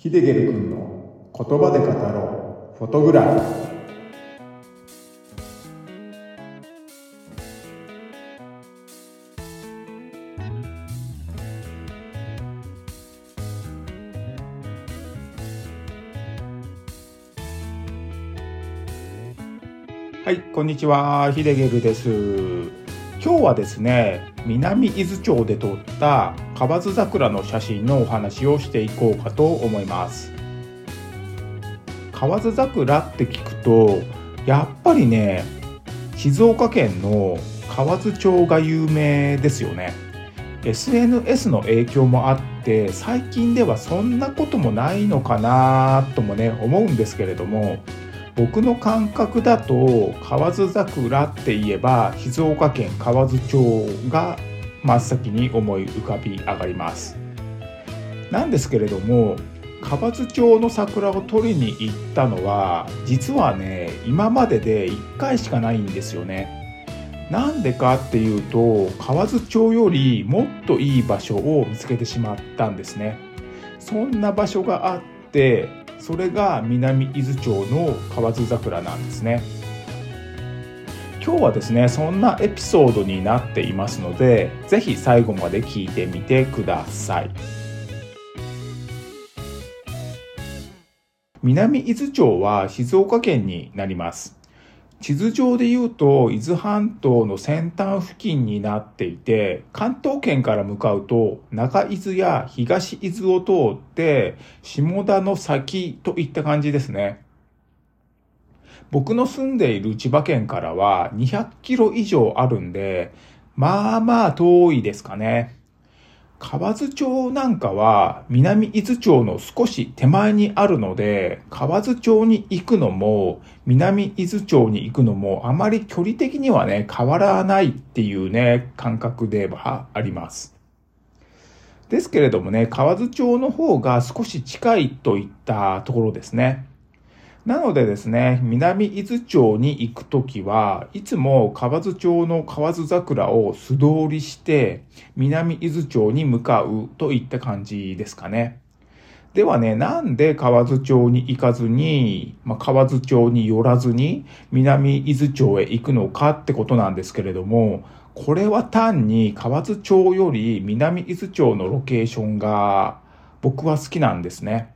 ヒデゲル君の言葉で語ろう。フォトグラフ。はい、こんにちは、ヒデゲルです。今日はですね、南伊豆町で撮った河津桜の写真のお話をしていこうかと思います。河津桜って聞くと、やっぱりね、静岡県の河津町が有名ですよね。SNS の影響もあって最近ではそんなこともないのかなともね思うんですけれども僕の感覚だと河津桜って言えば静岡県河津町が真っ先に思い浮かび上がります。なんですけれども河津町の桜を取りに行ったのは実はね今までで1回しかないんですよね。なんでかっていうと河津町よりもっといい場所を見つけてしまったんですね。そんな場所があってそれが南伊豆町の河津桜なんですね。今日はですねそんなエピソードになっていますので是非最後まで聞いてみてください南伊豆町は静岡県になります地図上で言うと、伊豆半島の先端付近になっていて、関東圏から向かうと、中伊豆や東伊豆を通って、下田の先といった感じですね。僕の住んでいる千葉県からは200キロ以上あるんで、まあまあ遠いですかね。河津町なんかは南伊豆町の少し手前にあるので、河津町に行くのも南伊豆町に行くのもあまり距離的にはね、変わらないっていうね、感覚ではあります。ですけれどもね、河津町の方が少し近いといったところですね。なのでですね、南伊豆町に行くときは、いつも河津町の河津桜を素通りして、南伊豆町に向かうといった感じですかね。ではね、なんで河津町に行かずに、まあ、河津町に寄らずに、南伊豆町へ行くのかってことなんですけれども、これは単に河津町より南伊豆町のロケーションが僕は好きなんですね。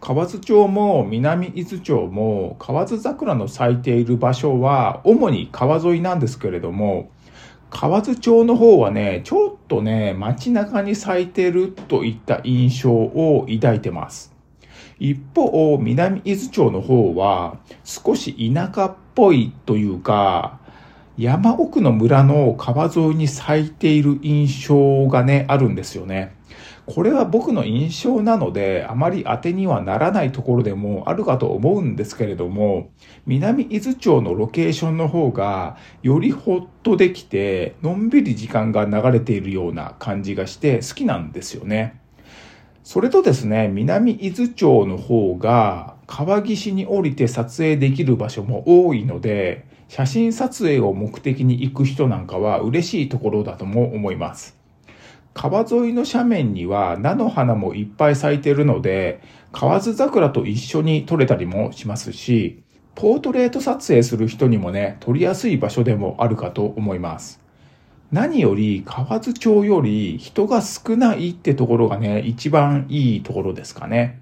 河津町も南伊豆町も河津桜の咲いている場所は主に川沿いなんですけれども、河津町の方はね、ちょっとね、街中に咲いてるといった印象を抱いてます。一方、南伊豆町の方は少し田舎っぽいというか、山奥の村の川沿いに咲いている印象がね、あるんですよね。これは僕の印象なので、あまり当てにはならないところでもあるかと思うんですけれども、南伊豆町のロケーションの方が、よりほっとできて、のんびり時間が流れているような感じがして好きなんですよね。それとですね、南伊豆町の方が、川岸に降りて撮影できる場所も多いので、写真撮影を目的に行く人なんかは嬉しいところだとも思います。川沿いの斜面には菜の花もいっぱい咲いてるので、河津桜と一緒に撮れたりもしますし、ポートレート撮影する人にもね、撮りやすい場所でもあるかと思います。何より河津町より人が少ないってところがね、一番いいところですかね。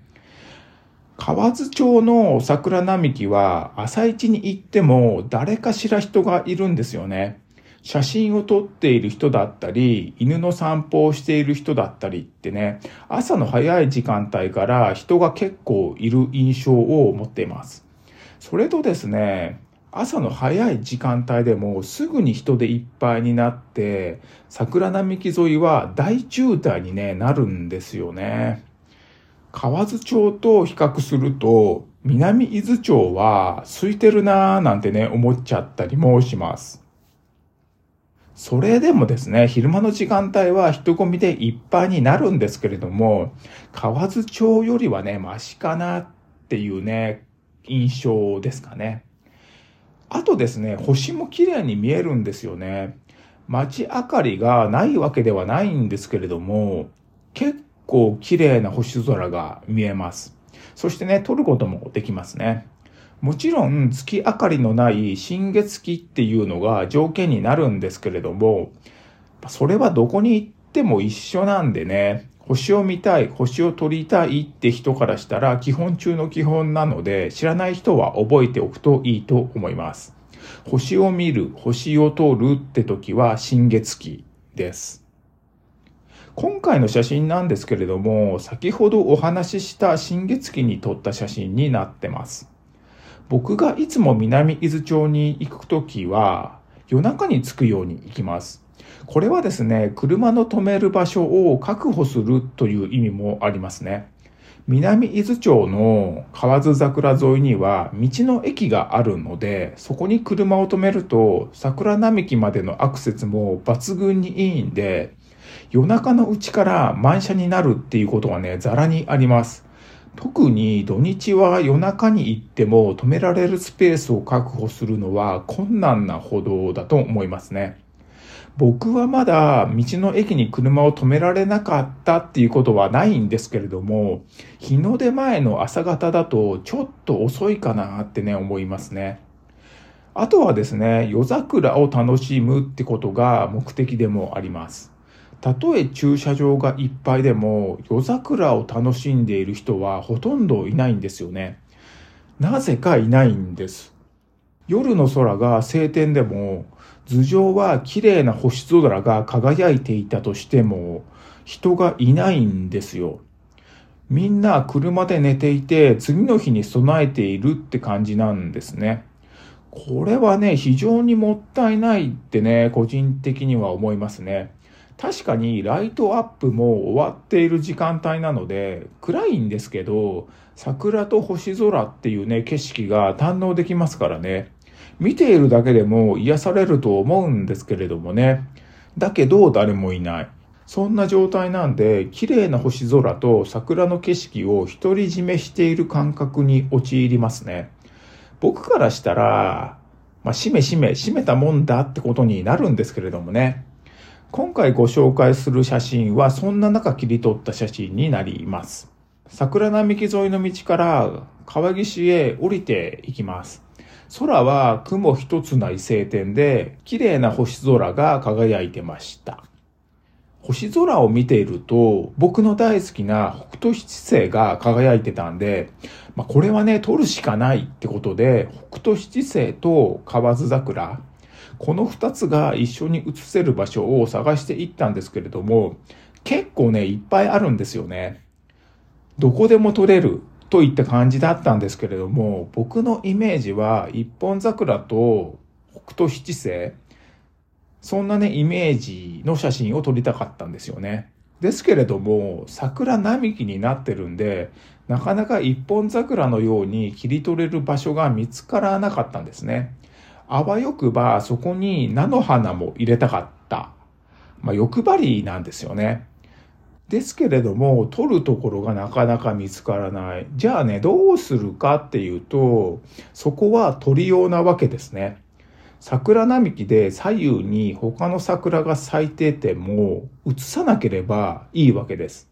河津町の桜並木は朝市に行っても誰かしら人がいるんですよね。写真を撮っている人だったり、犬の散歩をしている人だったりってね、朝の早い時間帯から人が結構いる印象を持っています。それとですね、朝の早い時間帯でもすぐに人でいっぱいになって、桜並木沿いは大渋滞に、ね、なるんですよね。河津町と比較すると、南伊豆町は空いてるなーなんてね、思っちゃったりもします。それでもですね、昼間の時間帯は人混みでいっぱいになるんですけれども、河津町よりはね、マシかなっていうね、印象ですかね。あとですね、星も綺麗に見えるんですよね。街明かりがないわけではないんですけれども、結構綺麗な星空が見えます。そしてね、撮ることもできますね。もちろん月明かりのない新月期っていうのが条件になるんですけれども、それはどこに行っても一緒なんでね、星を見たい、星を撮りたいって人からしたら基本中の基本なので、知らない人は覚えておくといいと思います。星を見る、星を撮るって時は新月期です。今回の写真なんですけれども、先ほどお話しした新月期に撮った写真になってます。僕がいつも南伊豆町に行くときは、夜中に着くように行きます。これはですね、車の止める場所を確保するという意味もありますね。南伊豆町の河津桜沿いには道の駅があるので、そこに車を止めると桜並木までのアクセスも抜群にいいんで、夜中のうちから満車になるっていうことがね、ざらにあります。特に土日は夜中に行っても止められるスペースを確保するのは困難なほどだと思いますね。僕はまだ道の駅に車を止められなかったっていうことはないんですけれども、日の出前の朝方だとちょっと遅いかなってね、思いますね。あとはですね、夜桜を楽しむってことが目的でもあります。たとえ駐車場がいっぱいでも夜桜を楽しんでいる人はほとんどいないんですよね。なぜかいないんです。夜の空が晴天でも頭上は綺麗な星空が輝いていたとしても人がいないんですよ。みんな車で寝ていて次の日に備えているって感じなんですね。これはね、非常にもったいないってね、個人的には思いますね。確かにライトアップも終わっている時間帯なので暗いんですけど桜と星空っていうね景色が堪能できますからね。見ているだけでも癒されると思うんですけれどもね。だけど誰もいない。そんな状態なんで綺麗な星空と桜の景色を独り占めしている感覚に陥りますね。僕からしたらまあ、しめしめ、閉めたもんだってことになるんですけれどもね。今回ご紹介する写真はそんな中切り取った写真になります。桜並木沿いの道から川岸へ降りていきます。空は雲一つない晴天で綺麗な星空が輝いてました。星空を見ていると僕の大好きな北斗七星が輝いてたんで、まあ、これはね、撮るしかないってことで北斗七星と河津桜この2つが一緒に写せる場所を探していったんですけれども、結構ね、いっぱいあるんですよね。どこでも撮れるといった感じだったんですけれども、僕のイメージは一本桜と北斗七星、そんなね、イメージの写真を撮りたかったんですよね。ですけれども、桜並木になってるんで、なかなか一本桜のように切り取れる場所が見つからなかったんですね。あわよくばそこに菜の花も入れたかった。まあ、欲張りなんですよね。ですけれども、取るところがなかなか見つからない。じゃあね、どうするかっていうと、そこは取りようなわけですね。桜並木で左右に他の桜が咲いてても映さなければいいわけです。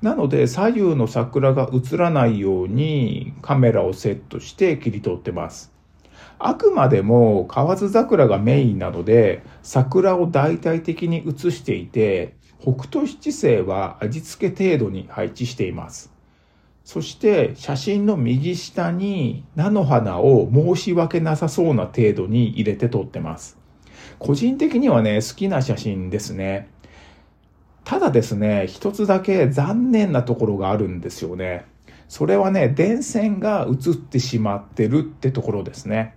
なので左右の桜が映らないようにカメラをセットして切り取ってます。あくまでも河津桜がメインなので、桜を大体的に写していて、北斗七星は味付け程度に配置しています。そして写真の右下に菜の花を申し訳なさそうな程度に入れて撮ってます。個人的にはね、好きな写真ですね。ただですね、一つだけ残念なところがあるんですよね。それはね、電線が映ってしまってるってところですね。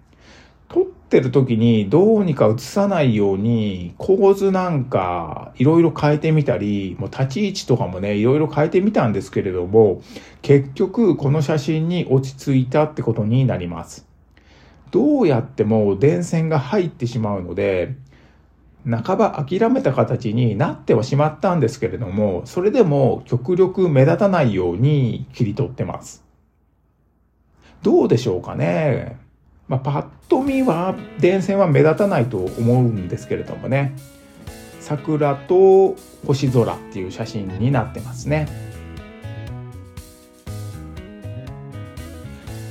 撮ってる時にどうにか映さないように構図なんかいろいろ変えてみたり、もう立ち位置とかもね、いろいろ変えてみたんですけれども、結局この写真に落ち着いたってことになります。どうやっても電線が入ってしまうので、半ば諦めた形になってはしまったんですけれども、それでも極力目立たないように切り取ってます。どうでしょうかねまあ、パッと見は電線は目立たないと思うんですけれどもね。桜と星空っていう写真になってますね。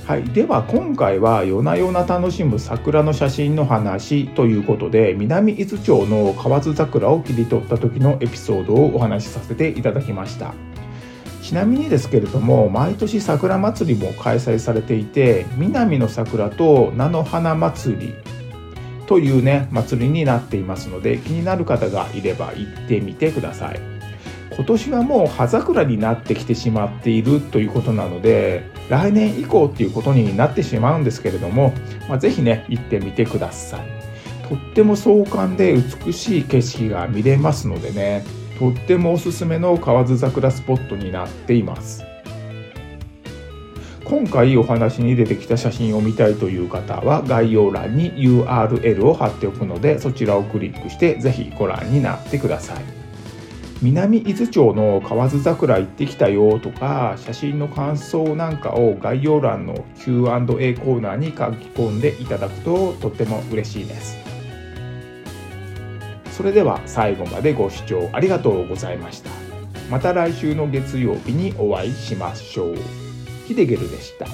はい、では今回は夜な夜な楽しむ桜の写真の話ということで南伊豆町の河津桜を切り取った時のエピソードをお話しさせていただきました。ちなみにですけれども毎年桜祭りも開催されていて南の桜と菜の花祭りというね祭りになっていますので気になる方がいれば行ってみてください。今年はもう葉桜になってきてしまっているということなので来年以降っていうことになってしまうんですけれども、まあ、ぜひね行ってみてください。とっても壮観で美しい景色が見れますのでね。とってもおすすめの河津桜スポットになっています。今回お話に出てきた写真を見たいという方は概要欄に URL を貼っておくのでそちらをクリックしてぜひご覧になってください。南伊豆町の河津桜行ってきたよとか写真の感想なんかを概要欄の Q&A コーナーに書き込んでいただくととっても嬉しいです。それでは最後までご視聴ありがとうございました。また来週の月曜日にお会いしましょう。ヒデゲルでした。